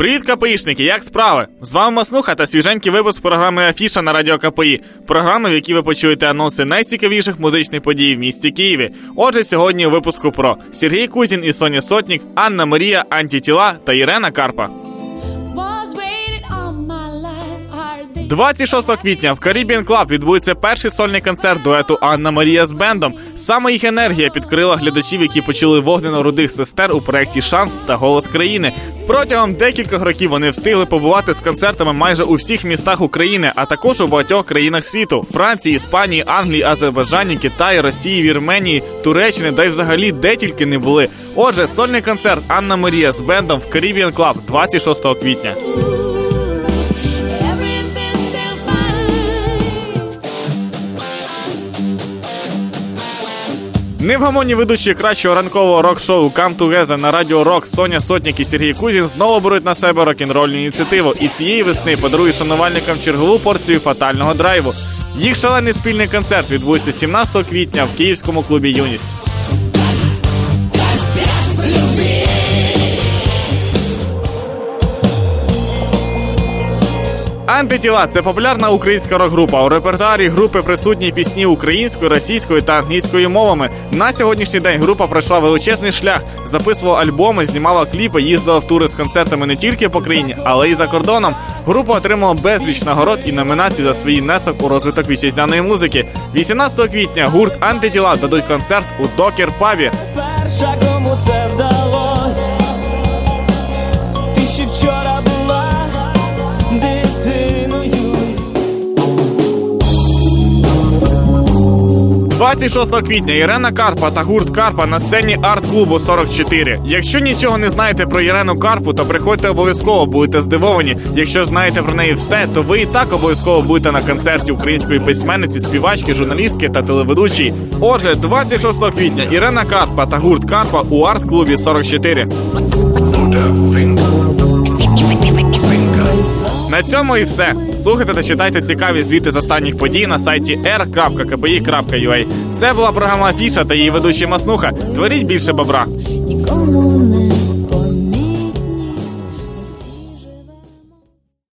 Привіт, КПІшники! Як справи? З вами Маснуха та свіженький випуск програми Афіша на радіо КПІ. Програми, в якій ви почуєте анонси найцікавіших музичних подій в місті Києві. Отже, сьогодні у випуску про Сергій Кузін і Соня Сотнік, Анна Марія, Антітіла та Ірена Карпа. 26 квітня в Caribbean Club відбудеться перший сольний концерт дуету Анна Марія з бендом. Саме їх енергія підкрила глядачів, які почули вогнено-рудих сестер у проєкті Шанс та Голос країни. Протягом декількох років вони встигли побувати з концертами майже у всіх містах України, а також у багатьох країнах світу: Франції, Іспанії, Англії, Азербайджані, Китаї, Росії, Вірменії, Туреччини, да й взагалі де тільки не були. Отже, сольний концерт Анна Марія з бендом в Caribbean Club 26 квітня. Невгамонні ведучі кращого ранкового рок-шоу Come Together на радіо Рок Соня Сотнік і Сергій Кузін знову беруть на себе рок-н-рольну ініціативу і цієї весни подарують шанувальникам чергову порцію фатального драйву. Їх шалений спільний концерт відбудеться 17 квітня в київському клубі Юність. Антитіла це популярна українська рок-група. У репертуарі групи присутні пісні українською, російською та англійською мовами. На сьогоднішній день група пройшла величезний шлях, записувала альбоми, знімала кліпи, їздила в тури з концертами не тільки по країні, але й за кордоном. Група отримала безліч нагород і номінацій за свій внесок у розвиток вітчизняної музики. 18 квітня гурт Антитіла дадуть концерт у Докер Пабі. перша, кому це вдалось. Ти ще вчора 26 квітня Ірена Карпа та гурт Карпа на сцені арт-клубу 44. Якщо нічого не знаєте про Ірену Карпу, то приходьте обов'язково, будете здивовані. Якщо знаєте про неї все, то ви і так обов'язково будете на концерті української письменниці, співачки, журналістки та телеведучої. Отже, 26 квітня Ірена Карпа та гурт Карпа у арт-клубі 44. На цьому і все. Слухайте та читайте цікаві звіти з останніх подій на сайті r.kpi.ua. Це була програма Афіша та її ведучий Маснуха. Творіть більше бобра.